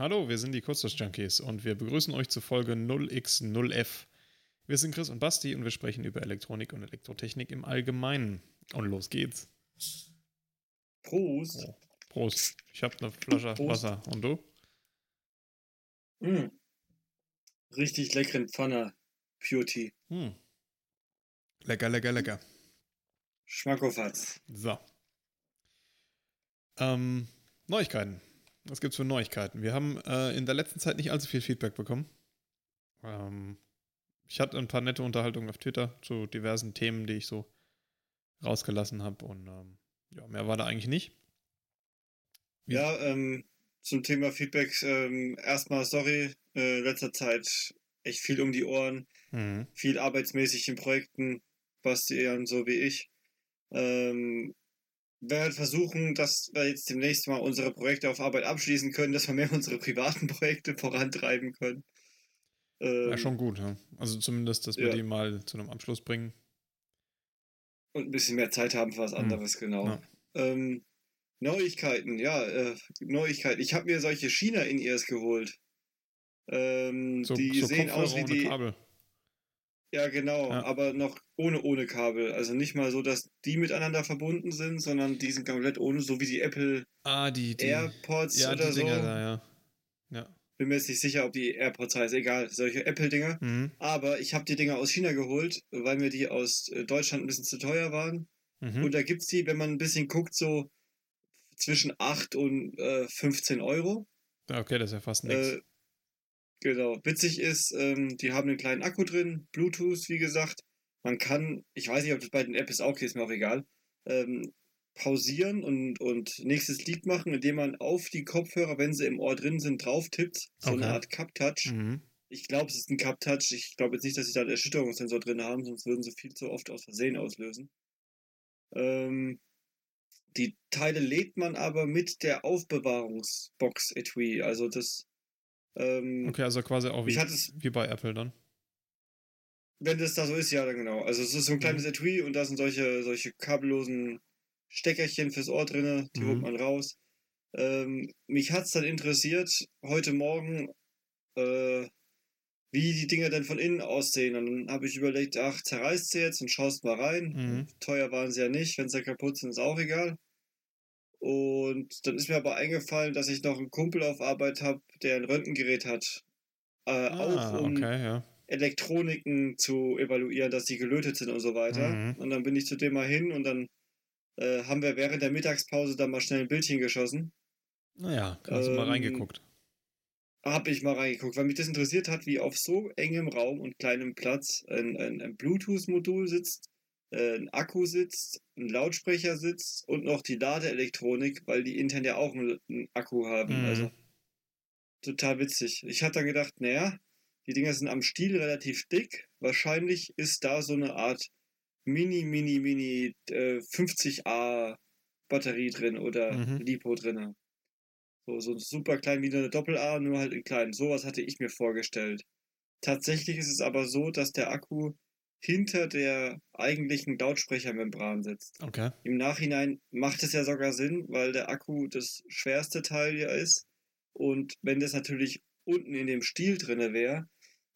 Hallo, wir sind die Kurzschluss-Junkies und wir begrüßen euch zu Folge 0x0f. Wir sind Chris und Basti und wir sprechen über Elektronik und Elektrotechnik im Allgemeinen. Und los geht's. Prost. Oh, Prost. Ich habe eine Flasche Prost. Wasser. Und du? Mm. Richtig leckeren Pfanner. Pure Tea. Hm. Lecker, lecker, lecker. Schmackofatz. So. Ähm, Neuigkeiten. Was gibt's für Neuigkeiten? Wir haben äh, in der letzten Zeit nicht allzu viel Feedback bekommen. Ähm, ich hatte ein paar nette Unterhaltungen auf Twitter zu diversen Themen, die ich so rausgelassen habe. Und ähm, ja, mehr war da eigentlich nicht. Wie- Ja, ähm, zum Thema Feedback, ähm, erstmal sorry, äh, letzter Zeit echt viel um die Ohren, Mhm. viel arbeitsmäßig in Projekten, Bastian, so wie ich. Ähm, werden versuchen, dass wir jetzt demnächst mal unsere Projekte auf Arbeit abschließen können, dass wir mehr unsere privaten Projekte vorantreiben können. Ähm, Ja, schon gut. Ja. Also zumindest, dass wir ja. die mal zu einem Abschluss bringen. und ein bisschen mehr Zeit haben für was Hm. anderes, genau. Ja. Ähm, Neuigkeiten, ja, äh, Neuigkeiten. Ich habe mir solche China-In-Ears geholt. Ähm, So, die so sehen Kopfhörer aus wie die. Kabel. Ja, genau, Ja. aber noch ohne ohne Kabel. Also nicht mal so, dass die miteinander verbunden sind, sondern die sind komplett ohne, so wie die Apple Ah, die, die AirPods ja, oder die so. Dinger da, ja. Ja. Bin mir jetzt nicht sicher, ob die AirPods heißen. Egal, solche Apple-Dinger. Mhm. Aber ich habe die Dinger aus China geholt, weil mir die aus äh, Deutschland ein bisschen zu teuer waren. Mhm. Und da gibt's die, wenn man ein bisschen guckt, so zwischen 8 und äh, 15 Euro. Okay, das ist ja fast nichts. Äh, genau. Witzig ist, ähm, die haben einen kleinen Akku drin, Bluetooth, wie gesagt. Man kann, ich weiß nicht, ob das bei den Apps auch geht, ist mir auch egal, ähm, pausieren und, und nächstes Lied machen, indem man auf die Kopfhörer, wenn sie im Ohr drin sind, drauf tippt. So Okay. eine Art Cup-Touch. Mhm. Ich glaube, es ist ein Cup-Touch. Ich glaube jetzt nicht, dass sie da einen Erschütterungssensor drin haben, sonst würden sie viel zu oft aus Versehen auslösen. Ähm, die Teile lädt man aber mit der Aufbewahrungsbox Etui. Also das, ähm, Okay, also quasi auch wie, es- wie bei Apple dann. wenn das da so ist, ja, dann genau. Also es ist so ein kleines Etui und da sind solche, solche kabellosen Steckerchen fürs Ohr drinne, die Mhm. holt man raus. Ähm, mich hat's dann interessiert, heute Morgen, äh, wie die Dinger denn von innen aussehen. Und dann habe ich überlegt, ach, zerreißt sie jetzt und schaust mal rein. Mhm. Teuer waren sie ja nicht, wenn sie kaputt sind, ist auch egal. Und dann ist mir aber eingefallen, dass ich noch einen Kumpel auf Arbeit habe, der ein Röntgengerät hat. Äh, Ah, auch um okay, ja. Elektroniken zu evaluieren, dass die gelötet sind und so weiter. Mhm. Und dann bin ich zu dem mal hin und dann äh, haben wir während der Mittagspause da mal schnell ein Bildchen geschossen. Naja, hast du mal Ähm, reingeguckt. Hab ich mal reingeguckt, weil mich das interessiert hat, wie auf so engem Raum und kleinem Platz ein, ein, ein Bluetooth-Modul sitzt, ein Akku sitzt, ein Lautsprecher sitzt und noch die Ladeelektronik, weil die intern ja auch einen, einen Akku haben. Mhm. Also total witzig. Ich hatte dann gedacht, naja, die Dinger sind am Stiel relativ dick. Wahrscheinlich ist da so eine Art Mini, Mini, Mini äh, 50A Batterie drin oder Mhm. Lipo drin. So, so super klein wie eine Doppel-A, nur halt in klein. Sowas hatte ich mir vorgestellt. Tatsächlich ist es aber so, dass der Akku hinter der eigentlichen Lautsprechermembran sitzt. Okay. Im Nachhinein macht es ja sogar Sinn, weil der Akku das schwerste Teil ja ist. Und wenn das natürlich unten in dem Stiel drinne wäre,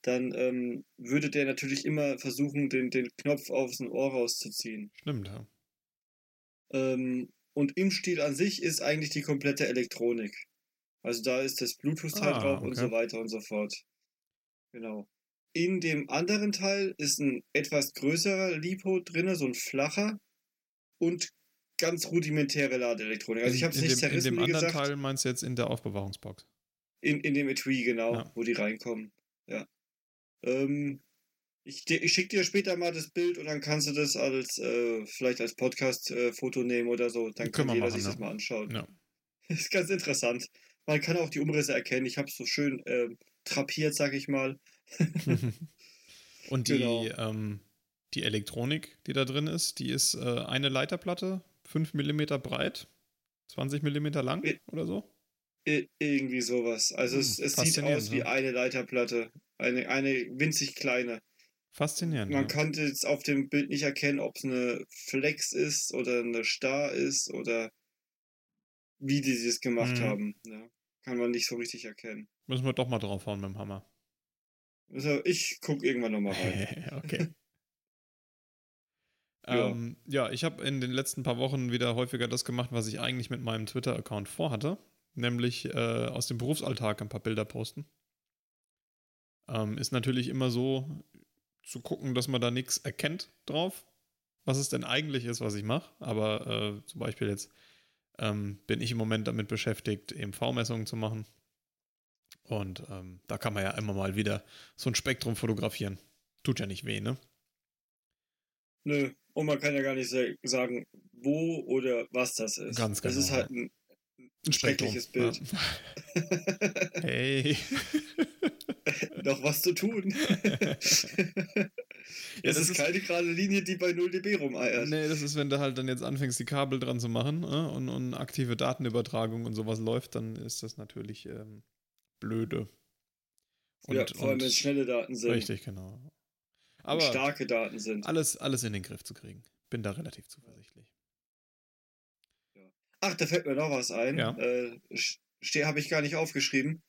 dann ähm, würde der natürlich immer versuchen, den, den Knopf aus dem Ohr rauszuziehen. Stimmt, ja. Ähm, und im Stiel an sich ist eigentlich die komplette Elektronik. Also da ist das Bluetooth-Teil Ah, drauf und okay. so weiter und so fort. Genau. In dem anderen Teil ist ein etwas größerer Lipo drinne, so ein flacher und ganz rudimentäre Ladeelektronik. Also ich habe es in, nicht dem, in zerrissen, dem wie anderen gesagt. Teil meinst du jetzt in der Aufbewahrungsbox? In, in dem Etui, genau, Ja. wo die reinkommen. Ja. Ähm, ich ich schicke dir später mal das Bild und dann kannst du das als äh, vielleicht als Podcast-Foto nehmen oder so. Dann Können kann wir jeder machen, sich ja. das mal anschauen. Ja. Das ist ganz interessant. Man kann auch die Umrisse erkennen. Ich habe es so schön ähm, trapiert, sag ich mal. Und die, Genau. ähm, die Elektronik, die da drin ist, die ist äh, eine Leiterplatte, 5 mm breit, 20 mm lang Ja. oder so? I irgendwie sowas. Also es, Hm, es sieht faszinierend, aus wie ne? eine Leiterplatte. Eine, eine winzig kleine. Faszinierend. Man ja. konnte jetzt auf dem Bild nicht erkennen, ob es eine Flex ist oder eine Star ist oder wie die das gemacht Mhm. haben. Ja. kann man nicht so richtig erkennen. Müssen wir doch mal draufhauen mit dem Hammer. Also ich gucke irgendwann nochmal rein. okay. Ja. Ähm, ja, ich habe in den letzten paar Wochen wieder häufiger das gemacht, was ich eigentlich mit meinem Twitter-Account vorhatte, nämlich äh, aus dem Berufsalltag ein paar Bilder posten. Ähm, ist natürlich immer so zu gucken, dass man da nichts erkennt drauf, was es denn eigentlich ist, was ich mache. Aber äh, zum Beispiel jetzt ähm, bin ich im Moment damit beschäftigt, EMV-Messungen zu machen. Und ähm, da kann man ja immer mal wieder so ein Spektrum fotografieren. Tut ja nicht weh, ne? Nö, und man kann ja gar nicht sa- sagen, wo oder was das ist. Ganz Das genau, ist halt ein, Ein schreckliches Bild. Ja. Hey. noch was zu tun. Ja, das ist, ist- keine gerade Linie, die bei 0 dB rumeiert. Nee, das ist, wenn du halt dann jetzt anfängst, die Kabel dran zu machen äh, und, und aktive Datenübertragung und sowas läuft, dann ist das natürlich ähm, blöde. Und, ja, vor allem, wenn es schnelle Daten sind. Richtig, genau. und Aber starke Daten sind. alles, alles in den Griff zu kriegen. Bin da relativ zuversichtlich. Ach, da fällt mir noch was ein. Ja. Äh, habe ich gar nicht aufgeschrieben,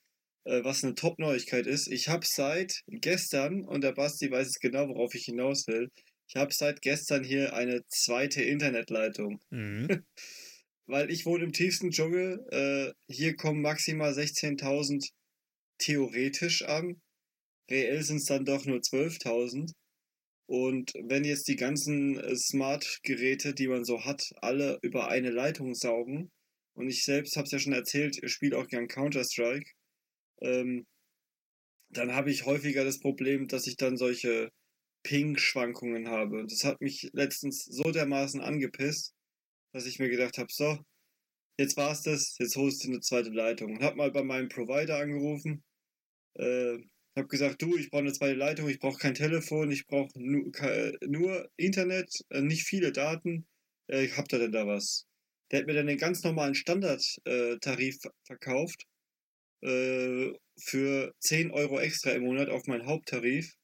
äh, was eine Top-Neuigkeit ist. Ich habe seit gestern, und der Basti weiß es genau, worauf ich hinaus will, ich habe seit gestern hier eine zweite Internetleitung. Mhm. Weil ich wohne im tiefsten Dschungel. Äh, hier kommen maximal 16.000 theoretisch an. Reell sind es dann doch nur 12.000. Und wenn jetzt die ganzen äh, Smart-Geräte, die man so hat, alle über eine Leitung saugen, und ich selbst habe es ja schon erzählt, ich spiele auch gern Counter-Strike, ähm, dann habe ich häufiger das Problem, dass ich dann solche Ping-Schwankungen habe. Und das hat mich letztens so dermaßen angepisst, dass ich mir gedacht habe, so, jetzt war's das, jetzt holst du eine zweite Leitung. Und habe mal bei meinem Provider angerufen, äh, habe gesagt, du, ich brauche eine zweite Leitung, ich brauche kein Telefon, ich brauche nu, nur Internet, äh, nicht viele Daten. Äh, habt ihr denn da was? Der hat mir dann den ganz normalen Standardtarif verkauft äh, für 10 Euro extra im Monat auf meinen Haupttarif.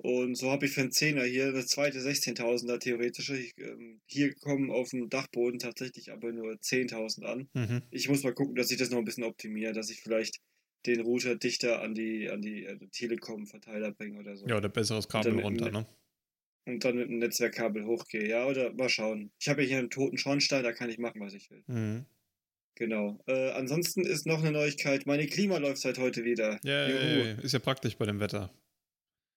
Und so habe ich für einen Zehner hier eine zweite 16.000er theoretische. Ich, ähm, hier kommen auf dem Dachboden tatsächlich aber nur 10.000 an. Mhm. Ich muss mal gucken, dass ich das noch ein bisschen optimiere, dass ich vielleicht den Router dichter an die, an die äh, Telekom-Verteiler bringe oder so. Ja, oder besseres Kabel runter, ne? Und dann mit dem Netzwerkkabel hochgehe. Ja, oder mal schauen. Ich habe ja hier einen toten Schornstein, da kann ich machen, was ich will. Mhm. Genau. Äh, ansonsten ist noch eine Neuigkeit. Meine Klima läuft seit heute wieder. Yay, ist ja praktisch bei dem Wetter.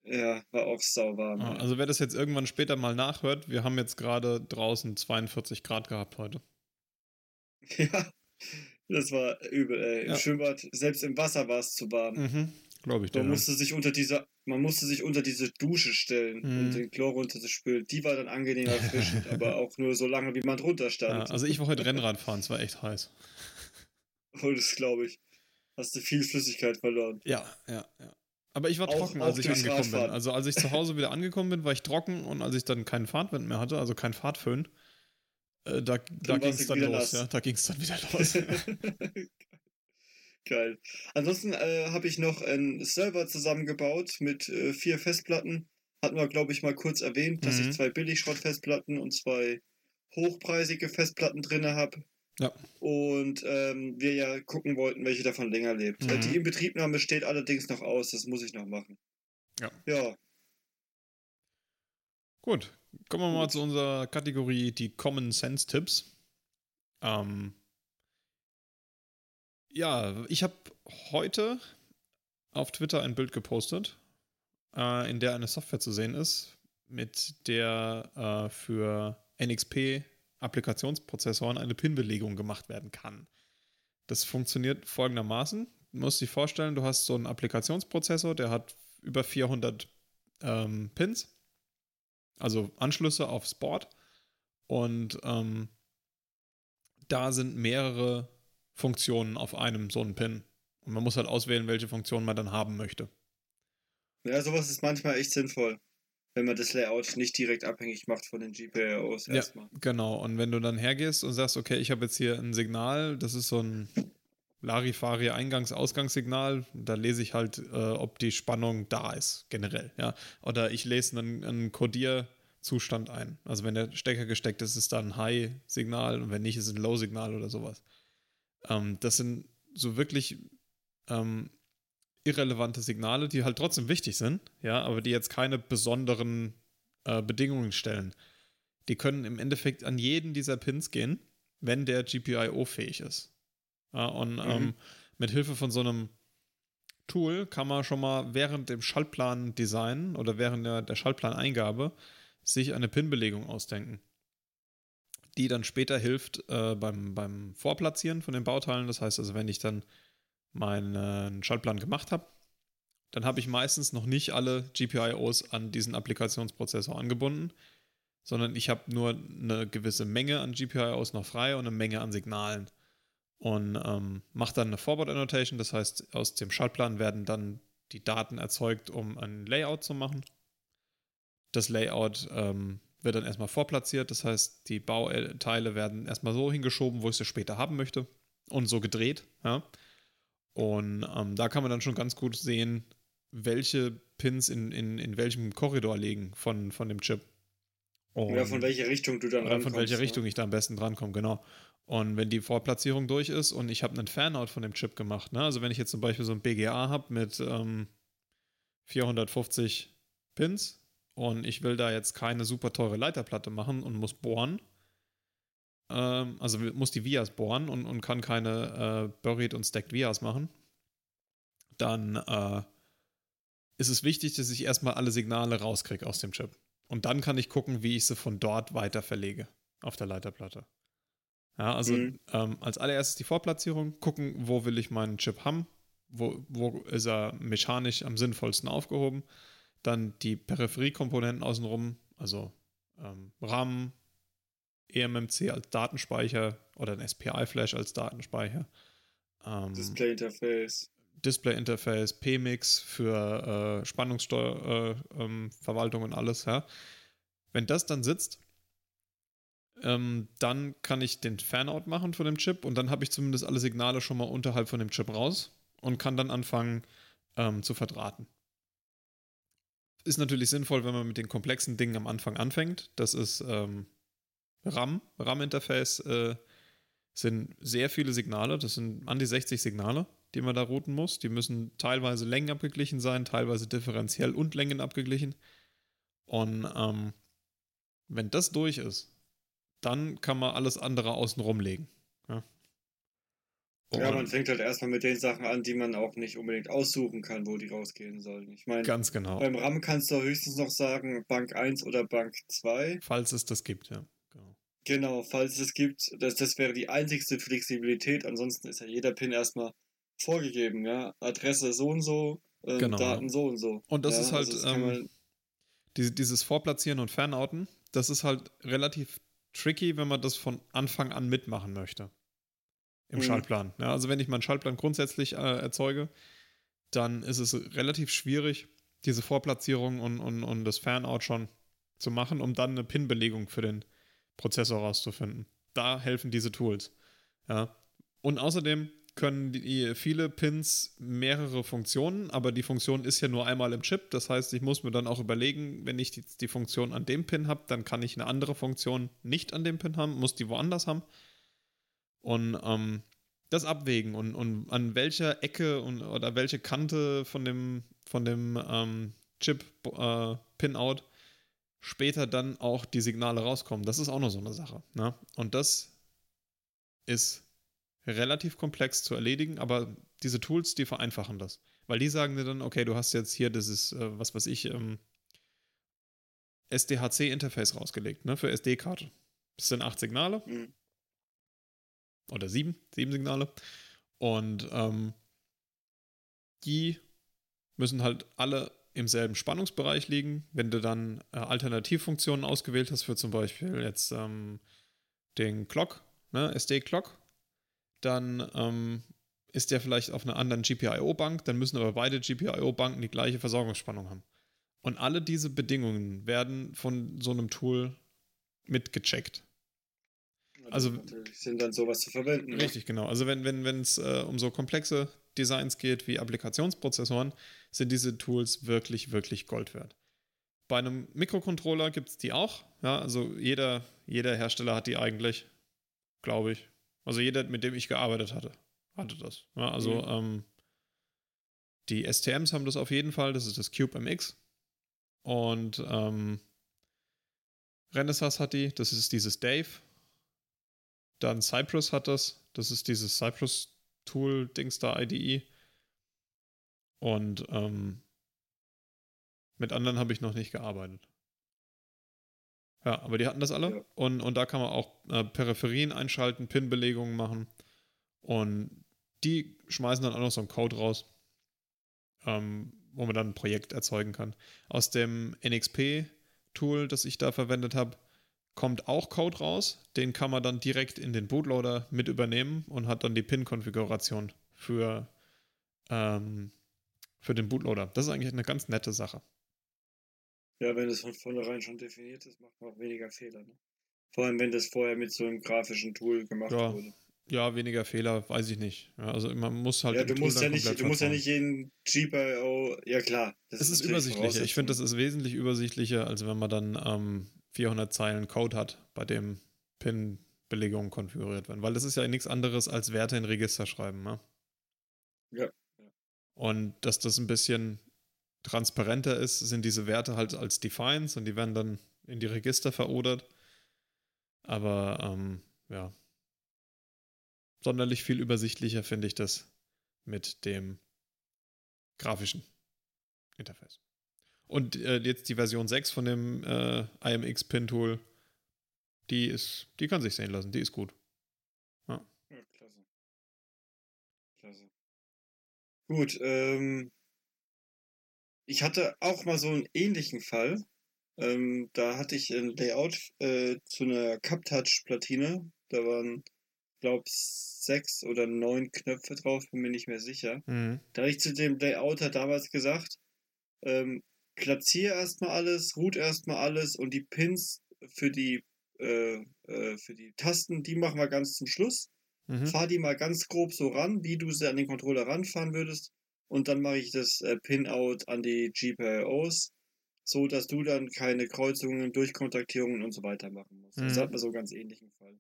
Ja, war auch sauwarm. Ah. Also wer das jetzt irgendwann später mal nachhört, wir haben jetzt gerade draußen 42 Grad gehabt heute. Ja, das war übel, ey. Im Ja. Schwimmbad, selbst im Wasser war es zu warm. Mhm. Glaube ich. Man ja. musste sich unter diese, man musste sich unter diese Dusche stellen Mhm. und den Chlor runter zu spülen. Die war dann angenehm erfrischend, aber auch nur so lange, wie man drunter Ja, stand. also ich war heute Rennrad fahren, es war echt heiß. Und das glaube ich. Hast du viel Flüssigkeit verloren. Ja, ja, ja. Aber ich war Auch- trocken, als ich angekommen bin. Radfahren. Also als ich zu Hause wieder angekommen bin, war ich trocken und als ich dann keinen Fahrtwind mehr hatte, also keinen Fahrtföhn, äh, da, da ging es dann wieder los, ja. Da ging es dann wieder los. Geil. Ansonsten äh, habe ich noch einen Server zusammengebaut mit äh, vier Festplatten. Hatten wir, glaube ich, mal kurz erwähnt, dass Mhm. ich zwei Billigschrottfestplatten und zwei hochpreisige Festplatten drin habe. Ja. Und ähm, wir ja gucken wollten, welche davon länger lebt. Mhm. Äh, die Inbetriebnahme steht allerdings noch aus, das muss ich noch machen. Ja. Ja, Gut, kommen wir mal zu unserer Kategorie die Common Sense Tipps. Ähm, ja, ich habe heute auf Twitter ein Bild gepostet, äh, in der eine Software zu sehen ist, mit der äh, für NXP Applikationsprozessoren eine PIN-Belegung gemacht werden kann. Das funktioniert folgendermaßen. Du musst dir vorstellen, du hast so einen Applikationsprozessor, der hat über 400 ähm, Pins also Anschlüsse aufs Board. Und ähm, da sind mehrere Funktionen auf einem so einen Pin. Und man muss halt auswählen, welche Funktion man dann haben möchte. ja, sowas ist manchmal echt sinnvoll, wenn man das Layout nicht direkt abhängig macht von den GPIOs Ja. erstmal. Genau. Und wenn du dann hergehst und sagst, okay, ich habe jetzt hier ein Signal, das ist so ein Larifari Eingangs-Ausgangssignal, da lese ich halt, äh, ob die Spannung da ist, generell. Ja. Oder ich lese einen, einen Codierzustand ein. Also wenn der Stecker gesteckt ist, ist da ein High-Signal und wenn nicht, ist es ein Low-Signal oder sowas. Ähm, das sind so wirklich ähm, irrelevante Signale, die halt trotzdem wichtig sind, ja, aber die jetzt keine besonderen äh, Bedingungen stellen. Die können im Endeffekt an jeden dieser Pins gehen, wenn der GPIO-fähig ist. Und mhm. ähm, mit Hilfe von so einem Tool kann man schon mal während dem Schaltplan-Design oder während der, der Schaltplaneingabe sich eine Pin-Belegung ausdenken, die dann später hilft äh, beim, beim Vorplatzieren von den Bauteilen. Das heißt also, wenn ich dann meinen Schaltplan gemacht habe, dann habe ich meistens noch nicht alle GPIOs an diesen Applikationsprozessor angebunden, sondern ich habe nur eine gewisse Menge an GPIOs noch frei und eine Menge an Signalen. Und ähm, mache dann eine Forward Annotation, das heißt, aus dem Schaltplan werden dann die Daten erzeugt, um ein Layout zu machen. Das Layout ähm, wird dann erstmal vorplatziert, das heißt, die Bauteile werden erstmal so hingeschoben, wo ich sie später haben möchte und so gedreht. Ja. Und ähm, da kann man dann schon ganz gut sehen, welche Pins in, in, in welchem Korridor liegen von, von dem Chip. Und, oder von welcher Richtung du dann Oder von welcher ne? Richtung ich da am besten drankomme, genau. Und wenn die Vorplatzierung durch ist und ich habe einen Fanout von dem Chip gemacht, ne? also wenn ich jetzt zum Beispiel so ein BGA habe mit ähm, 450 Pins und ich will da jetzt keine super teure Leiterplatte machen und muss bohren, ähm, also muss die Vias bohren und, und kann keine äh, Buried und Stacked Vias machen, dann äh, ist es wichtig, dass ich erstmal alle Signale rauskriege aus dem Chip. Und dann kann ich gucken, wie ich sie von dort weiter verlege auf der Leiterplatte. Ja, also mhm. ähm, als allererstes die Vorplatzierung, gucken, wo will ich meinen Chip haben, wo, wo ist er mechanisch am sinnvollsten aufgehoben. Dann die Peripheriekomponenten außenrum, also ähm, RAM, eMMC als Datenspeicher oder ein SPI-Flash als Datenspeicher. Ähm, Display Interface. Display Interface, PMix für äh, Spannungsverwaltung äh, ähm, und alles. Ja. Wenn das dann sitzt, ähm, dann kann ich den Fanout machen von dem Chip und dann habe ich zumindest alle Signale schon mal unterhalb von dem Chip raus und kann dann anfangen ähm, zu verdrahten. Ist natürlich sinnvoll, wenn man mit den komplexen Dingen am Anfang anfängt. Das ist ähm, RAM, RAM-Interface äh, sind sehr viele Signale. Das sind an die 60 Signale, die man da routen muss. Die müssen teilweise Längen abgeglichen sein, teilweise differenziell und Längen abgeglichen. Und ähm, wenn das durch ist, dann kann man alles andere außen rumlegen. Ja? ja, man fängt halt erstmal mit den Sachen an, die man auch nicht unbedingt aussuchen kann, wo die rausgehen sollen. Ich meine, ganz genau. Beim RAM kannst du höchstens noch sagen Bank 1 oder Bank 2. Falls es das gibt, ja. Genau, genau falls es gibt. Das, das wäre die einzigste Flexibilität. Ansonsten ist ja jeder Pin erstmal vorgegeben, ja. Adresse so und so, ähm, genau. Daten so und so. Und das ja, ist halt also das ähm, die, dieses Vorplatzieren und Fernouten, das ist halt relativ tricky, wenn man das von Anfang an mitmachen möchte. Im mhm. Schaltplan. Ja, also wenn ich meinen Schaltplan grundsätzlich äh, erzeuge, dann ist es relativ schwierig, diese Vorplatzierung und, und, und das Fanout schon zu machen, um dann eine Pin-Belegung für den Prozessor rauszufinden. Da helfen diese Tools. Ja. Und außerdem können die, viele Pins mehrere Funktionen, aber die Funktion ist ja nur einmal im Chip. Das heißt, ich muss mir dann auch überlegen, wenn ich die, die Funktion an dem Pin habe, dann kann ich eine andere Funktion nicht an dem Pin haben, muss die woanders haben. Und ähm, das abwägen und, und an welcher Ecke und, oder welche Kante von dem, von dem ähm, Chip äh, später dann auch die Signale rauskommen. Das ist auch noch so eine Sache. Ne? Und das ist relativ komplex zu erledigen, aber diese Tools, die vereinfachen das. Weil die sagen dir dann, okay, du hast jetzt hier dieses, äh, was weiß ich, ähm, SDHC-Interface rausgelegt, ne, für SD-Karte. Das sind acht Signale. Mhm. Oder sieben, sieben Signale. Und ähm, die müssen halt alle im selben Spannungsbereich liegen. Wenn du dann äh, Alternativfunktionen ausgewählt hast, für zum Beispiel jetzt ähm, den Clock, ne, SD-Clock, dann ähm, ist der vielleicht auf einer anderen GPIO-Bank, dann müssen aber beide GPIO-Banken die gleiche Versorgungsspannung haben. Und alle diese Bedingungen werden von so einem Tool mitgecheckt. Also sind dann sowas zu verwenden. Ne? Richtig, genau. Also wenn wenn wenn es äh, um so komplexe Designs geht wie Applikationsprozessoren, sind diese Tools wirklich wirklich Gold wert. Bei einem Mikrocontroller gibt es die auch. Ja, also jeder jeder Hersteller hat die eigentlich, glaube ich. Also jeder, mit dem ich gearbeitet hatte, hatte das. Ja, also Mhm. ähm, die STMs haben das auf jeden Fall, das ist das Cube MX. Und ähm, Renaissance hat die, das ist dieses Dave. Dann Cypress hat das, das ist dieses Cypress-Tool-Dings da, IDE. Und ähm, mit anderen habe ich noch nicht gearbeitet. Ja, aber die hatten das alle. Ja. Und, und da kann man auch äh, Peripherien einschalten, Pin-Belegungen machen. Und die schmeißen dann auch noch so einen Code raus, ähm, wo man dann ein Projekt erzeugen kann. Aus dem NXP-Tool, das ich da verwendet habe, kommt auch Code raus. Den kann man dann direkt in den Bootloader mit übernehmen und hat dann die Pin-Konfiguration für, ähm, für den Bootloader. Das ist eigentlich eine ganz nette Sache. Ja, wenn es von vornherein schon definiert ist, macht man auch weniger Fehler. Ne? Vor allem, wenn das vorher mit so einem grafischen Tool gemacht Ja, wurde. Ja, weniger Fehler, weiß ich nicht. Ja, also man muss halt Ja, du musst ja nicht, du musst ja nicht jeden GPIO, ja klar. Das Es ist natürlich übersichtlicher. Ich finde, das ist wesentlich übersichtlicher, als wenn man dann ähm, 400 Zeilen Code hat, bei dem Pin-Belegungen konfiguriert werden. Weil das ist ja nichts anderes als Werte in Register schreiben. Ne? Ja. Und dass das ein bisschen transparenter ist, sind diese Werte halt als Defines und die werden dann in die Register verordert. Aber ähm, ja, sonderlich viel übersichtlicher finde ich das mit dem grafischen Interface. Und äh, jetzt die Version 6 von dem äh, IMX Pin Tool, die ist, die kann sich sehen lassen, die ist gut. Ja, klasse. Klasse. Gut, ähm, ich hatte auch mal so einen ähnlichen Fall. Ähm, da hatte ich ein Layout äh, zu einer Cup-Touch-Platine. Da waren, glaube sechs oder neun Knöpfe drauf, bin mir nicht mehr sicher. Mhm. Da habe ich zu dem Layouter damals gesagt, ähm, platziere erstmal alles, root erstmal alles und die Pins für die, äh, äh, für die Tasten, die machen wir ganz zum Schluss. Mhm. Fahr die mal ganz grob so ran, wie du sie an den Controller ranfahren würdest. Und dann mache ich das äh, Pin-Out an die GPIOs, so dass du dann keine Kreuzungen, Durchkontaktierungen und so weiter machen musst. Das Mhm. hat man so einen ganz ähnlichen Fall.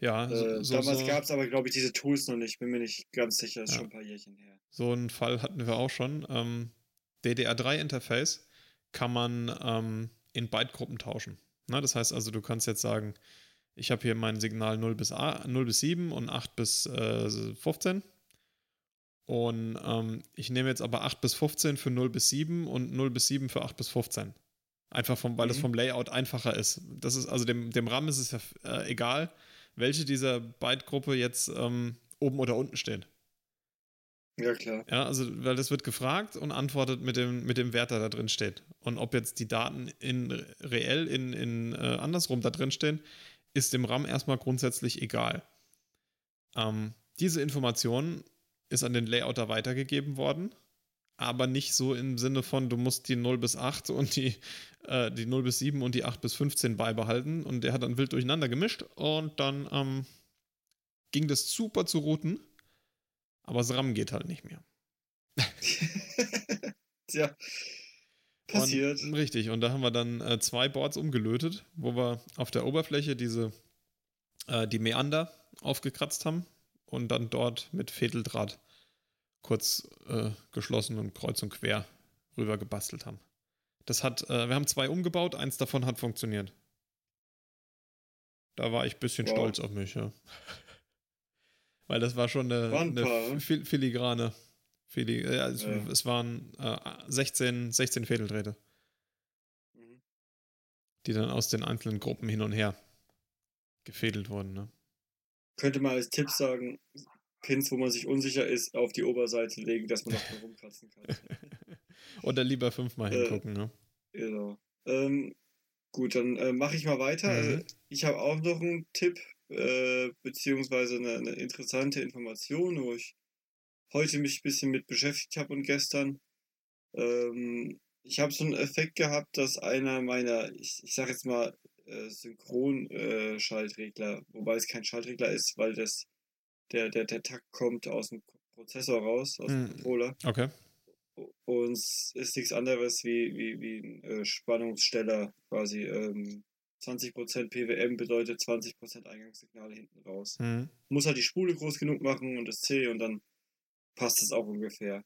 Ja, Äh, so, damals so, gab es aber, glaube ich, diese Tools noch nicht. Bin mir nicht ganz sicher, ist Ja. schon ein paar Jährchen her. so einen Fall hatten wir auch schon. Ähm, DDR3-Interface kann man ähm, in Bytegruppen tauschen. Na, das heißt also, du kannst jetzt sagen, ich habe hier mein Signal 0 bis, A, 0 bis 7 und 8 bis äh, 15. Und ähm, ich nehme jetzt aber 8 bis 15 für 0 bis 7 und 0 bis 7 für 8 bis 15. Einfach vom, weil es Mhm. vom Layout einfacher ist. Das ist, also dem, dem RAM ist es ja äh, egal, welche dieser Byte-Gruppe jetzt ähm, oben oder unten steht. Ja, klar. Ja, also, weil das wird gefragt und antwortet mit dem, mit dem Wert, der da drin steht. Und ob jetzt die Daten in reell in, in äh, andersrum da drin stehen, ist dem RAM erstmal grundsätzlich egal. Ähm, diese Information ist an den Layouter weitergegeben worden, aber nicht so im Sinne von, du musst die 0 bis 8 und die, äh, die 0 bis 7 und die 8 bis 15 beibehalten. Und der hat dann wild durcheinander gemischt und dann ähm, ging das super zu routen. Aber das RAM geht halt nicht mehr. Tja, passiert. Und, richtig, und da haben wir dann äh, zwei Boards umgelötet, wo wir auf der Oberfläche diese, äh, die Meander aufgekratzt haben und dann dort mit Fädeldraht kurz äh, geschlossen und kreuz und quer rüber gebastelt haben. Das hat, äh, wir haben zwei umgebaut, eins davon hat funktioniert. Da war ich ein bisschen Wow. stolz auf mich, ja. Weil das war schon eine, ein eine ne? fil filigrane. Fili ja, es, Ja. es waren äh, 16, 16 Fädeldrähte, Mhm. die dann aus den einzelnen Gruppen hin und her gefädelt wurden. Ne? Könnte man als Tipp sagen, Pins, wo man sich unsicher ist, auf die Oberseite legen, dass man noch rumkratzen kann. Oder lieber fünfmal Äh, hingucken. Ne? Genau. Ähm, gut, dann äh, mache ich mal weiter. Mhm. Also, ich habe auch noch einen Tipp, äh, beziehungsweise eine, eine interessante Information, wo ich heute mich ein bisschen mit beschäftigt habe und gestern. Ähm, ich habe so einen Effekt gehabt, dass einer meiner, ich, ich sage jetzt mal, äh, Synchron-Schaltregler, wobei es kein Schaltregler ist, weil das der, der, der Takt kommt aus dem Prozessor raus, aus dem Mhm. Controller. Okay. Und es ist nichts anderes wie, wie, wie ein äh, Spannungssteller quasi ähm, 20% PWM bedeutet 20% Eingangssignale hinten raus. Mhm. Muss halt die Spule groß genug machen und das C und dann passt es auch ungefähr.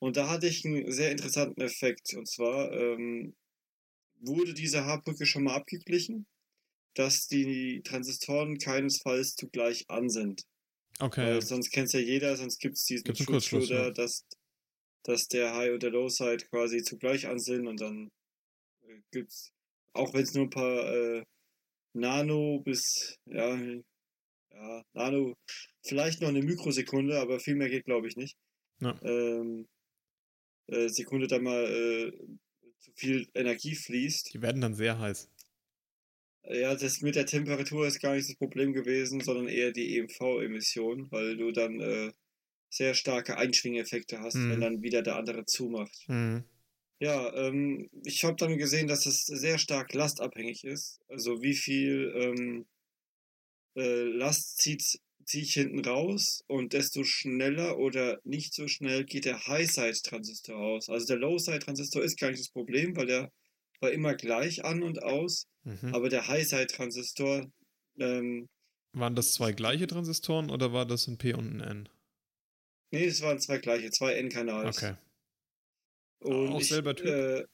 Und da hatte ich einen sehr interessanten Effekt. Und zwar ähm, wurde diese Haarbrücke schon mal abgeglichen, dass die Transistoren keinesfalls zugleich an sind. Okay. Ja. sonst kennt ja jeder, sonst gibt es diesen Gibt's Kurzschluss, Schutzschluder, ja. dass, dass der High und der Low Side quasi zugleich an sind und dann äh, gibt's, auch wenn es nur ein paar äh, Nano bis, ja, ja, Nano, vielleicht noch eine Mikrosekunde, aber viel mehr geht glaube ich nicht. Ja. Ähm, äh, Sekunde da mal äh, zu viel Energie fließt. Die werden dann sehr heiß. Ja, das mit der Temperatur ist gar nicht das Problem gewesen, sondern eher die EMV-Emission, weil du dann äh, sehr starke Einschwingeffekte hast, Mhm. wenn dann wieder der andere zumacht. Mhm. Ja, ähm, ich habe dann gesehen, dass es sehr stark lastabhängig ist. Also wie viel ähm, äh, Last zieht ziehe ich hinten raus und desto schneller oder nicht so schnell geht der High-Side-Transistor aus. Also der Low-Side-Transistor ist gar nicht das Problem, weil der war immer gleich an und aus. Mhm. Aber der High-Side-Transistor, ähm, Waren das zwei gleiche Transistoren oder war das ein P und ein N? nee, es waren zwei gleiche, zwei N-Kanals. Okay. Und Auch ich, selber Typ? Äh,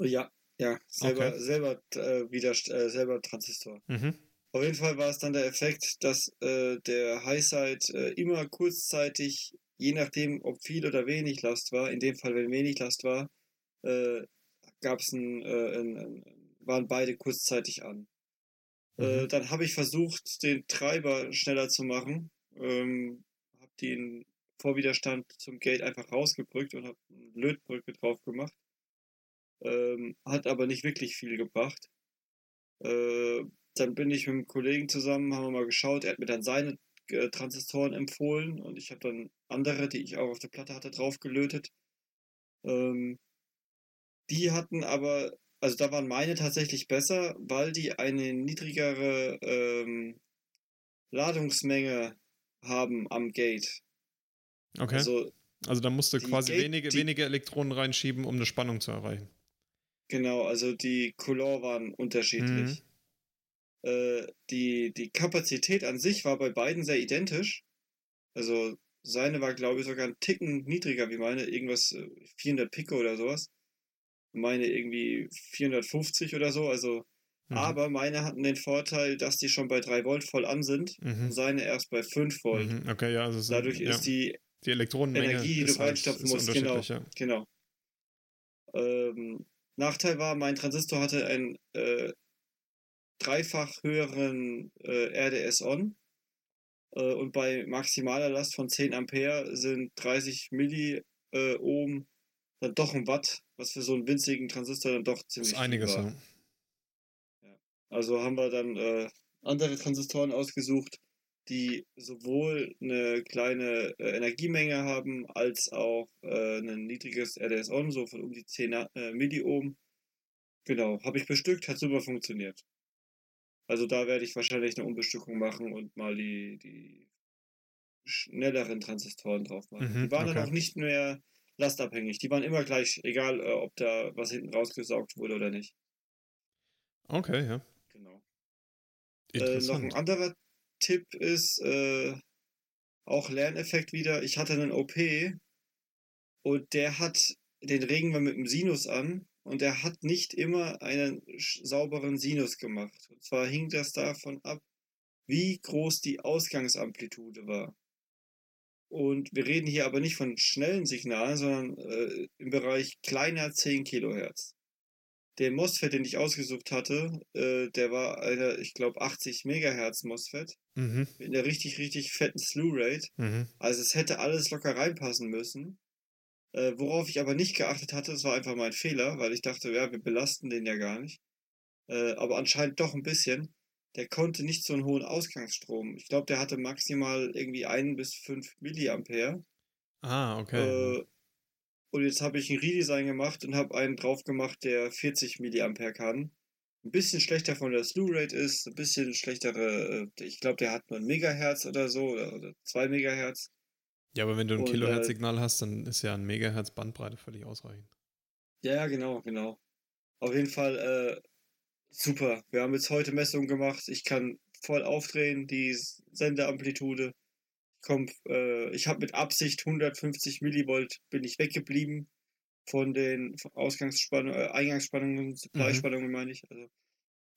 ja, ja, selber, Okay. selber äh, wieder äh, selber Transistor. Mhm. Auf jeden Fall war es dann der Effekt, dass äh, der Highside äh, immer kurzzeitig, je nachdem, ob viel oder wenig Last war, in dem Fall, wenn wenig Last war, äh, gab's ein, äh, ein, ein, waren beide kurzzeitig an. Äh, Mhm. dann habe ich versucht, den Treiber schneller zu machen. Ähm, habe den Vorwiderstand zum Gate einfach rausgebrückt und habe eine Lötbrücke drauf gemacht. Ähm, hat aber nicht wirklich viel gebracht. Äh, dann bin ich mit einem Kollegen zusammen, haben wir mal geschaut. Er hat mir dann seine äh, Transistoren empfohlen und ich habe dann andere, die ich auch auf der Platte hatte, draufgelötet. Ähm, die hatten aber, also da waren meine tatsächlich besser, weil die eine niedrigere ähm, Ladungsmenge haben am Gate. Okay. Also, Also da musst du quasi Gate- wenige, die- wenige Elektronen reinschieben, um eine Spannung zu erreichen. genau, also die Couleur waren unterschiedlich. Äh, die, die Kapazität an sich war bei beiden sehr identisch. Also seine war, glaube ich, sogar ein Ticken niedriger wie meine, irgendwas äh, 400 Pico oder sowas. Meine irgendwie 450 oder so. Also, Mhm. aber meine hatten den Vorteil, dass die schon bei 3 Volt voll an sind und Mhm. seine erst bei 5 Volt. Mhm. Okay, ja, also Dadurch ja, ist die die Elektronenmenge Energie, die du halt, reinstopfen musst, genau. ja. Genau. Ähm, Nachteil war, mein Transistor hatte einen äh, dreifach höheren äh, RDS-On. Äh, und bei maximaler Last von 10 Ampere sind 30 Milliohm äh, dann doch ein Watt, was für so einen winzigen Transistor dann doch Das ziemlich ist einiges, war. ja. Also haben wir dann äh, andere Transistoren ausgesucht, die sowohl eine kleine äh, Energiemenge haben, als auch äh, ein niedriges RDS-On, so von um die 10 Na- äh, Milliohm. Genau, habe ich bestückt, hat super funktioniert. Also da werde ich wahrscheinlich eine Umbestückung machen und mal die, die schnelleren Transistoren drauf machen. Mhm, die waren okay. dann auch nicht mehr lastabhängig. Die waren immer gleich, egal äh, ob da was hinten rausgesaugt wurde oder nicht. Okay, ja. Genau. Äh, noch ein anderer Tipp ist äh, auch Lerneffekt wieder. Ich hatte einen OP und der hat den Regen wir mit dem Sinus an und der hat nicht immer einen sauberen Sinus gemacht. Und zwar hing das davon ab, wie groß die Ausgangsamplitude war. Und wir reden hier aber nicht von schnellen Signalen, sondern äh, im Bereich kleiner 10 Kilohertz. Der MOSFET, den ich ausgesucht hatte, äh, der war einer, ich glaube, 80 Megahertz MOSFET Mhm. mit einer richtig, richtig fetten Slew Rate. Mhm. Also es hätte alles locker reinpassen müssen. Äh, worauf ich aber nicht geachtet hatte, das war einfach mein Fehler, weil ich dachte, ja, wir belasten den ja gar nicht. Äh, aber anscheinend doch ein bisschen. Der konnte nicht so einen hohen Ausgangsstrom. Ich glaube, der hatte maximal irgendwie ein bis fünf Milliampere. Ah, okay. Äh, und jetzt habe ich ein Redesign gemacht und habe einen drauf gemacht, der 40 Milliampere kann. Ein bisschen schlechter von der Slew Rate ist, ein bisschen schlechtere, äh, ich glaube, der hat nur ein Megahertz oder so oder, oder zwei Megahertz. ja, aber wenn du ein äh, Kilohertz-Signal hast, dann ist ja ein Megahertz Bandbreite völlig ausreichend. Ja, ja, genau, genau. Auf jeden Fall äh, super. Wir haben jetzt heute Messungen gemacht. Ich kann voll aufdrehen, die Sendeamplitude. Ich, komm, äh, ich habe mit Absicht 150 Millivolt bin ich weggeblieben von den Ausgangsspannungen, äh, Eingangsspannungen, Supply-Spannungen mhm. meine ich. Also,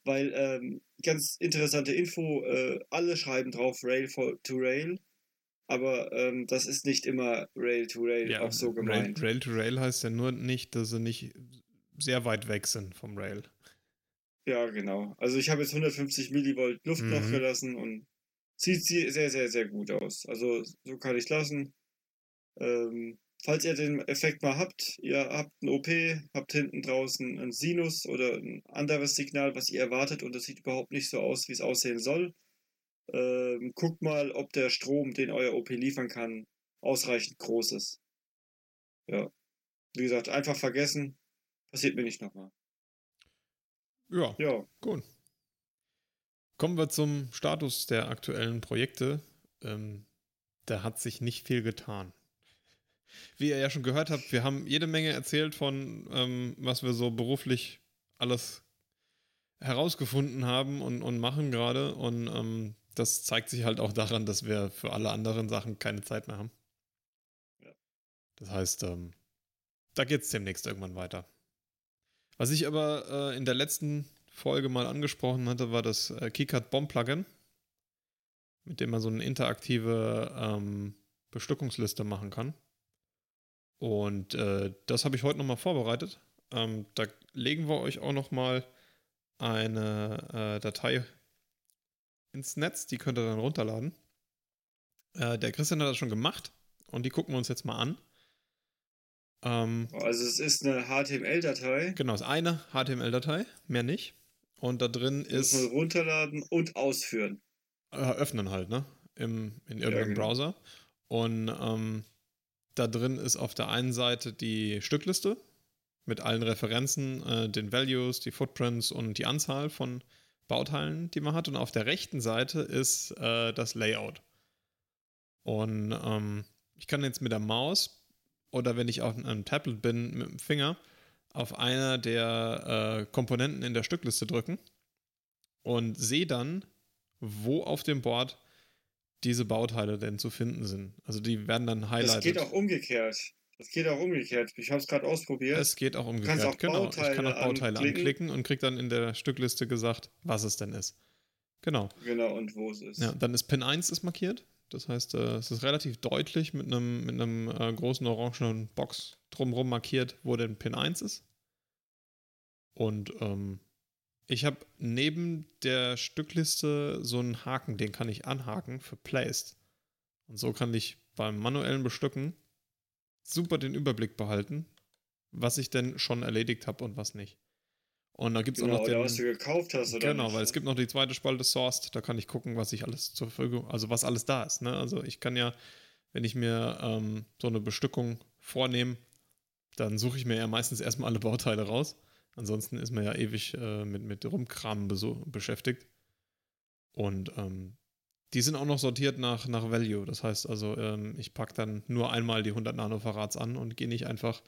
weil ähm, ganz interessante Info, äh, alle schreiben drauf Rail to Rail, aber ähm, das ist nicht immer Rail to Rail ja, auch so gemeint. Rail, Rail to Rail heißt ja nur nicht, dass sie nicht sehr weit weg sind vom Rail. Ja, genau. Also ich habe jetzt 150 Millivolt Luft mhm. noch gelassen und sieht sehr, sehr, sehr gut aus. Also so kann ich lassen. Ähm, falls ihr den Effekt mal habt, ihr habt ein OP, habt hinten draußen ein Sinus oder ein anderes Signal, was ihr erwartet und das sieht überhaupt nicht so aus, wie es aussehen soll. Ähm, guckt mal, ob der Strom, den euer OP liefern kann, ausreichend groß ist. Ja. Wie gesagt, einfach vergessen. Passiert mir nicht nochmal. Ja, ja. Gut. Kommen wir zum Status der aktuellen Projekte. Ähm, da hat sich nicht viel getan. Wie ihr ja schon gehört habt, wir haben jede Menge erzählt von, ähm, was wir so beruflich alles herausgefunden haben und, und machen gerade. Und ähm, das zeigt sich halt auch daran, dass wir für alle anderen Sachen keine Zeit mehr haben. Ja. Das heißt, ähm, da geht es demnächst irgendwann weiter. Was ich aber äh, in der letzten Folge mal angesprochen hatte, war das äh, KeyCard Bomb Plugin, mit dem man so eine interaktive ähm, Bestückungsliste machen kann. Und äh, das habe ich heute nochmal vorbereitet. Ähm, da legen wir euch auch nochmal eine äh, Datei ins Netz, die könnt ihr dann runterladen. Äh, der Christian hat das schon gemacht und die gucken wir uns jetzt mal an. Ähm, also es ist eine HTML-Datei. Genau, es ist eine HTML-Datei, mehr nicht. Und da drin ist. Muss man runterladen und ausführen. Äh, öffnen halt, ne? Im, in irgendeinem ja, genau. Browser. Und ähm, da drin ist auf der einen Seite die Stückliste mit allen Referenzen, äh, den Values, die Footprints und die Anzahl von Bauteilen, die man hat. Und auf der rechten Seite ist äh, das Layout. Und ähm, ich kann jetzt mit der Maus oder wenn ich auf einem Tablet bin mit dem Finger auf einer der äh, Komponenten in der Stückliste drücken und sehe dann, wo auf dem Board diese Bauteile denn zu finden sind. Also die werden dann highlighted. Das geht auch umgekehrt. Das geht auch umgekehrt. Ich habe es gerade ausprobiert. Es geht auch umgekehrt. Auch genau. ich kann auch Bauteile anklicken. anklicken und kriege dann in der Stückliste gesagt, was es denn ist. Genau. Genau, und wo es ist. Ja, dann ist Pin 1 ist markiert. Das heißt, äh, es ist relativ deutlich mit einem, mit einem äh, großen orangenen Box drumherum markiert, wo denn Pin 1 ist. Und ähm, ich habe neben der Stückliste so einen Haken, den kann ich anhaken für Placed. Und so kann ich beim manuellen Bestücken super den Überblick behalten, was ich denn schon erledigt habe und was nicht. Und da gibt es genau, auch noch den, was du gekauft hast, oder? Genau, weil es gibt noch die zweite Spalte Sourced, da kann ich gucken, was ich alles zur Verfügung, also was alles da ist. Ne? Also ich kann ja, wenn ich mir ähm, so eine Bestückung vornehme, dann suche ich mir ja meistens erstmal alle Bauteile raus. Ansonsten ist man ja ewig äh, mit, mit Rumkramen beschäftigt. Und ähm, die sind auch noch sortiert nach, nach Value. Das heißt also, ähm, ich packe dann nur einmal die 100 Nanofarads an und gehe nicht einfach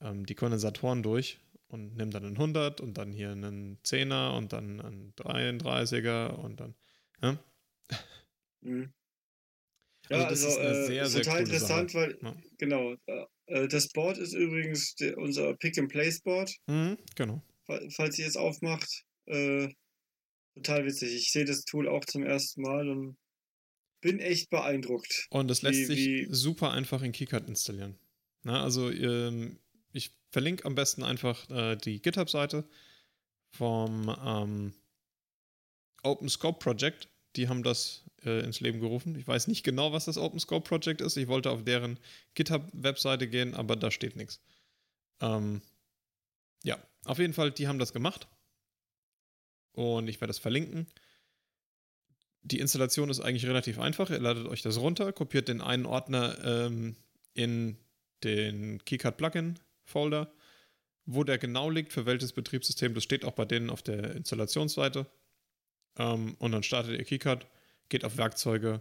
ähm, die Kondensatoren durch und nehme dann einen 100 und dann hier einen 10er und dann einen 33er und dann. Ja, mhm. ja also, also äh, sehr, sehr total interessant, Sache. weil, ja. genau, äh, äh, das Board ist übrigens der, unser Pick-and-Place-Board. Mhm, genau. Falls ihr es aufmacht. Äh, total witzig. Ich sehe das Tool auch zum ersten Mal und bin echt beeindruckt. Und das lässt wie, sich wie super einfach in KeyCard installieren. Na, also ähm, verlinke am besten einfach äh, die GitHub-Seite vom ähm, Open Scope Project. Die haben das äh, ins Leben gerufen. Ich weiß nicht genau, was das Open Scope Project ist. Ich wollte auf deren GitHub-Webseite gehen, aber da steht nichts. Ähm, ja, auf jeden Fall, die haben das gemacht. Und ich werde das verlinken. Die Installation ist eigentlich relativ einfach. Ihr ladet euch das runter, kopiert den einen Ordner ähm, in den KeyCard Plugin Folder. Wo der genau liegt, für welches Betriebssystem, das steht auch bei denen auf der Installationsseite. Ähm, und dann startet ihr KeyCard, geht auf Werkzeuge,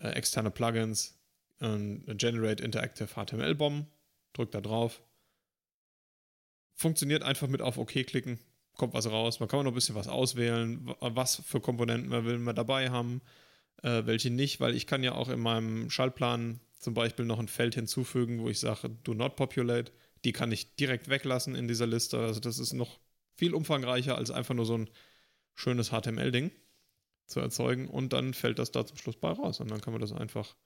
äh, externe Plugins, äh, Generate Interactive HTML Bomb, drückt da drauf. Funktioniert einfach mit auf OK klicken, kommt was raus. Man kann noch ein bisschen was auswählen, was für Komponenten man will man dabei haben, äh, welche nicht, weil ich kann ja auch in meinem Schaltplan zum Beispiel noch ein Feld hinzufügen, wo ich sage, do not populate. Die kann ich direkt weglassen in dieser Liste. Also das ist noch viel umfangreicher als einfach nur so ein schönes HTML-Ding zu erzeugen und dann fällt das da zum Schluss bei raus und dann kann man das einfach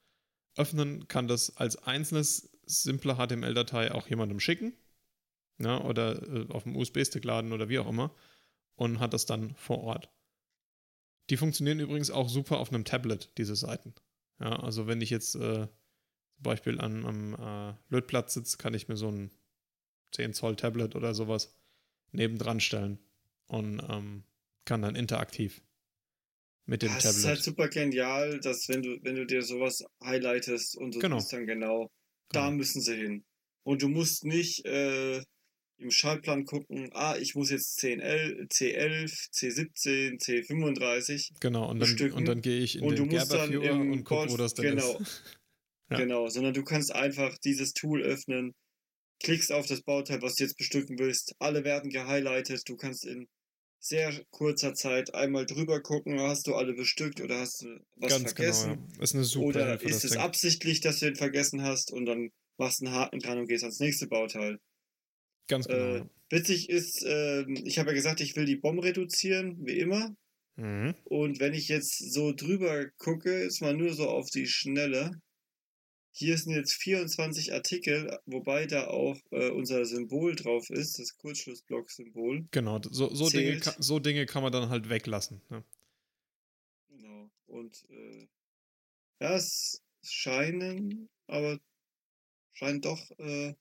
öffnen, kann das als einzelnes simple HTML-Datei auch jemandem schicken ja, oder äh, auf dem USB-Stick laden oder wie auch immer und hat das dann vor Ort. Die funktionieren übrigens auch super auf einem Tablet, diese Seiten. Ja, also wenn ich jetzt äh, zum Beispiel an, am äh, Lötplatz sitze, kann ich mir so ein 10 Zoll Tablet oder sowas nebendran stellen und ähm, kann dann interaktiv mit dem das Tablet. ist halt super genial, dass wenn du, wenn du dir sowas highlightest und du Genau. dann genau, da Genau. müssen sie hin. Und du musst nicht äh, im Schaltplan gucken, ah, ich muss jetzt C11, C11, C17, C35. Genau, und dann, und dann gehe ich in Und den du musst Gerber dann Viewer im und gucke, wo das denn genau. ist. Ja. Genau, sondern du kannst einfach dieses Tool öffnen, klickst auf das Bauteil, was du jetzt bestücken willst, alle werden gehighlightet, du kannst in sehr kurzer Zeit einmal drüber gucken, hast du alle bestückt oder hast du was Ganz vergessen. genau. Ja. Ist eine super Oder Hilfe, ist es Ding. absichtlich, dass du den vergessen hast und dann machst einen Haken dran und gehst ans nächste Bauteil. Ganz genau. Äh, witzig ist, ähm, ich habe ja gesagt, ich will die Bomben reduzieren, wie immer. Mhm. Und wenn ich jetzt so drüber gucke, ist mal nur so auf die Schnelle. Hier sind jetzt 24 Artikel, wobei da auch äh, unser Symbol drauf ist, das Kurzschlussblock-Symbol. Genau, so, so, Dinge, so Dinge kann man dann halt weglassen. Ne? Genau. Und äh, ja, es scheinen, aber scheint doch äh,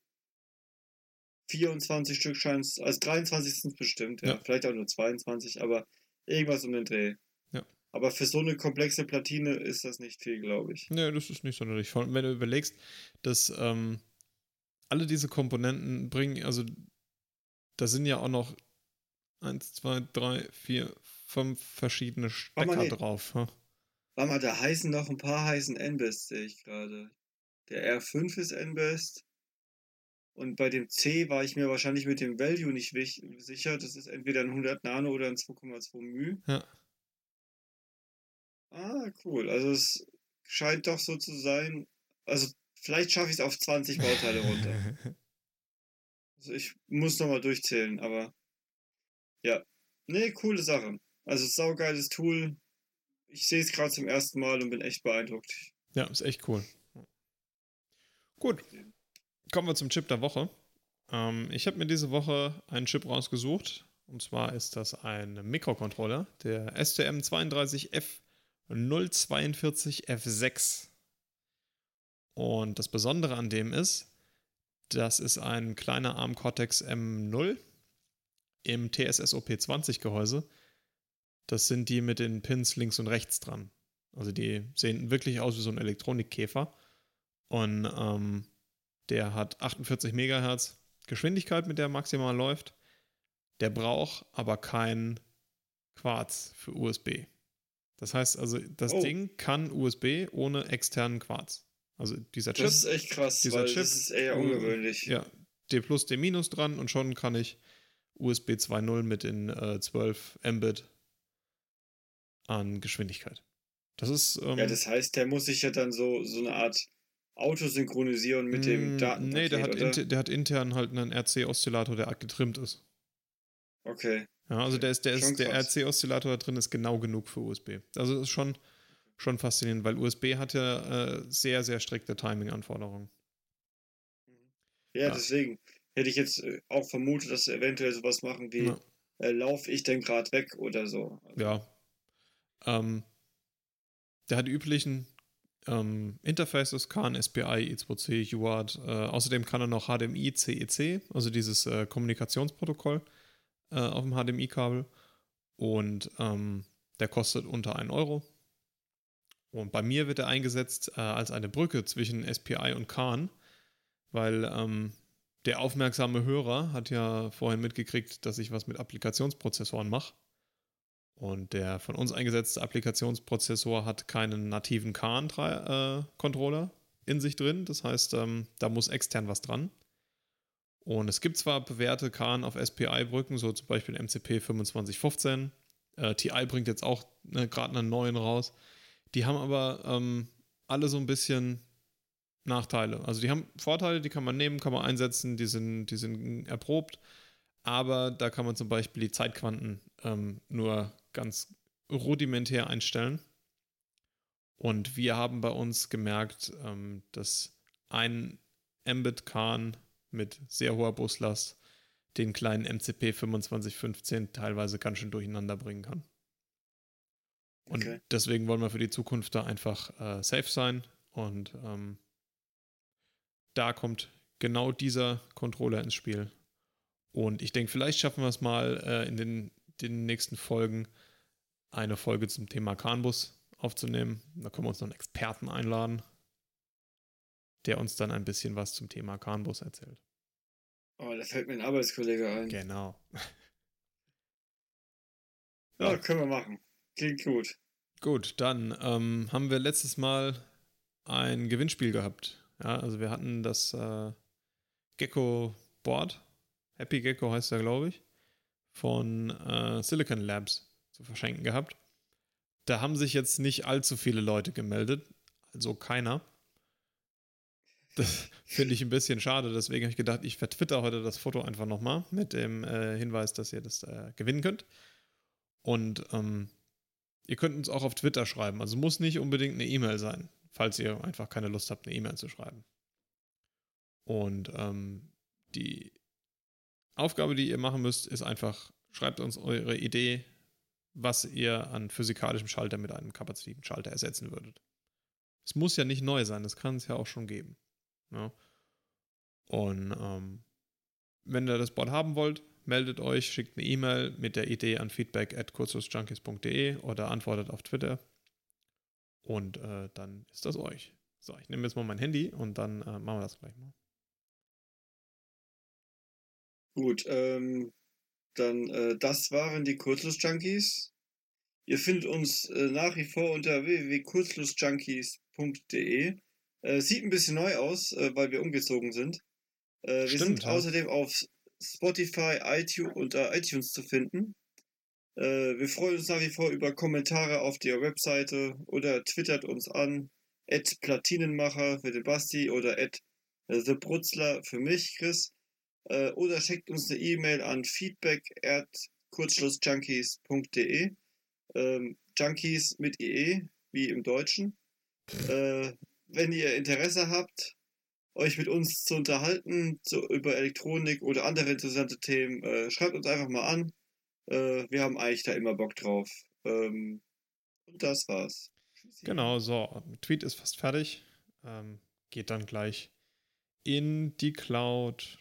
24 Stück scheint also 23 sind es bestimmt, ja. Ja. Vielleicht auch nur 22, aber irgendwas um den Dreh. Aber für so eine komplexe Platine ist das nicht viel, glaube ich. Nee, das ist nicht sonderlich. Vor allem, wenn du überlegst, dass ähm, alle diese Komponenten bringen, also da sind ja auch noch 1, 2, 3, 4, 5 verschiedene mal, Stecker nee. drauf. ha? Warte mal, da heißen noch ein paar heißen N-Best, sehe ich gerade. Der R5 ist N-Best. Und bei dem C war ich mir wahrscheinlich mit dem Value nicht sicher. Das ist entweder ein 100 Nano oder ein 2,2 μ. Ja. Ah, cool. Also es scheint doch so zu sein. Also vielleicht schaffe ich es auf 20 Bauteile runter. Also ich muss nochmal durchzählen, aber ja. Nee, coole Sache. Also saugeiles Tool. Ich sehe es gerade zum ersten Mal und bin echt beeindruckt. ja, ist echt cool. Gut, kommen wir zum Chip der Woche. Ähm, ich habe mir diese Woche einen Chip rausgesucht. Und zwar ist das ein Mikrocontroller, der STM32F042F6. Und das Besondere an dem ist, das ist ein kleiner ARM Cortex M0 im TSSOP20 Gehäuse. Das sind die mit den Pins links und rechts dran. Also die sehen wirklich aus wie so ein Elektronikkäfer. Und ähm, der hat 48 Megahertz Geschwindigkeit, mit der er maximal läuft. Der braucht aber kein Quarz für USB. Das heißt also, das Oh. Ding kann USB ohne externen Quarz. Also dieser Chip, Das ist echt krass, dieser weil Chip, das ist eher äh, ungewöhnlich. ja, D plus, D minus dran und schon kann ich USB 2.0 mit den äh, 12 Mbit an Geschwindigkeit. Das ist. Ähm, Ja, das heißt, der muss sich ja dann so, so eine Art Auto synchronisieren mit dem Mm, Datenpaket, Nee, der hat, oder? der hat intern halt einen RC-Oszillator, der getrimmt ist. Okay. Ja, also der ist, der, ist, der. RC-Oszillator da drin ist genau genug für USB. Also das ist schon, schon faszinierend, weil USB hat ja äh, sehr, sehr strikte Timing-Anforderungen. Ja, Ja. deswegen hätte ich jetzt äh, auch vermutet, dass sie eventuell sowas machen wie, Ja. äh, laufe ich denn gerade weg oder so. Also, Ja. Ähm, der hat die üblichen ähm, Interfaces, CAN, SPI, I2C, UART. Äh, außerdem kann er noch HDMI, CEC, also dieses äh, Kommunikationsprotokoll äh, auf dem HDMI-Kabel. Und ähm, der kostet unter 1 Euro. Und bei mir wird er eingesetzt äh, als eine Brücke zwischen SPI und CAN, weil ähm, der aufmerksame Hörer hat ja vorhin mitgekriegt, dass ich was mit Applikationsprozessoren mache. Und der von uns eingesetzte Applikationsprozessor hat keinen nativen CAN-Controller in sich drin. Das heißt, ähm, da muss extern was dran. Und es gibt zwar bewährte Kahn auf SPI-Brücken, so zum Beispiel MCP 2515. Äh, TI bringt jetzt auch ne, gerade einen neuen raus. Die haben aber ähm, alle so ein bisschen Nachteile. Also die haben Vorteile, die kann man nehmen, kann man einsetzen, die sind, die sind erprobt. Aber da kann man zum Beispiel die Zeitquanten ähm, nur ganz rudimentär einstellen. Und wir haben bei uns gemerkt, ähm, dass ein Mbit-Kahn mit sehr hoher Buslast den kleinen MCP 2515 teilweise ganz schön durcheinander bringen kann. Und okay. deswegen wollen wir für die Zukunft da einfach äh, safe sein. Und ähm, da kommt genau dieser Controller ins Spiel. Und ich denke, vielleicht schaffen wir es mal äh, in den, den nächsten Folgen, eine Folge zum Thema Canbus aufzunehmen. Da können wir uns noch einen Experten einladen, der uns dann ein bisschen was zum Thema Canbus erzählt. Oh, da fällt mir ein Arbeitskollege ein. Genau. ja. ja, können wir machen. Klingt gut. Gut, dann ähm, haben wir letztes Mal ein Gewinnspiel gehabt. Ja, also wir hatten das äh, Gecko Board, Happy Gecko heißt er, glaube ich, von äh, Silicon Labs zu verschenken gehabt. Da haben sich jetzt nicht allzu viele Leute gemeldet, also keiner. Das finde ich ein bisschen schade. Deswegen habe ich gedacht, ich vertwitter heute das Foto einfach nochmal mit dem äh, Hinweis, dass ihr das äh, gewinnen könnt. Und ähm, ihr könnt uns auch auf Twitter schreiben. Also muss nicht unbedingt eine E-Mail sein, falls ihr einfach keine Lust habt, eine E-Mail zu schreiben. Und ähm, die Aufgabe, die ihr machen müsst, ist einfach, schreibt uns eure Idee, was ihr an physikalischem Schalter mit einem kapazitiven Schalter ersetzen würdet. Es muss ja nicht neu sein, das kann es ja auch schon geben. Ja. Und ähm, wenn ihr das Board haben wollt, meldet euch, schickt eine E-Mail mit der Idee an feedback at kurzschlussjunkies.de oder antwortet auf Twitter. Und äh, dann ist das euch. So, ich nehme jetzt mal mein Handy und dann äh, machen wir das gleich mal. Gut, ähm, dann äh, das waren die Kurzschlussjunkies. Ihr findet uns äh, nach wie vor unter www.kurzschlussjunkies.de. Äh, sieht ein bisschen neu aus, äh, weil wir umgezogen sind. Äh, wir sind ja. außerdem auf Spotify, iTunes und iTunes zu finden. Äh, wir freuen uns nach wie vor über Kommentare auf der Webseite oder twittert uns an. At Platinenmacher für den Basti oder at äh, The Brutzler für mich, Chris. Äh, oder schickt uns eine E-Mail an feedback at kurzschlussjunkies.de. Ähm, Junkies mit IE, wie im Deutschen. Äh, wenn ihr Interesse habt, euch mit uns zu unterhalten zu, über Elektronik oder andere interessante Themen, äh, schreibt uns einfach mal an. Äh, wir haben eigentlich da immer Bock drauf. Ähm, und das war's. Genau, so. Tweet ist fast fertig. Ähm, geht dann gleich in die Cloud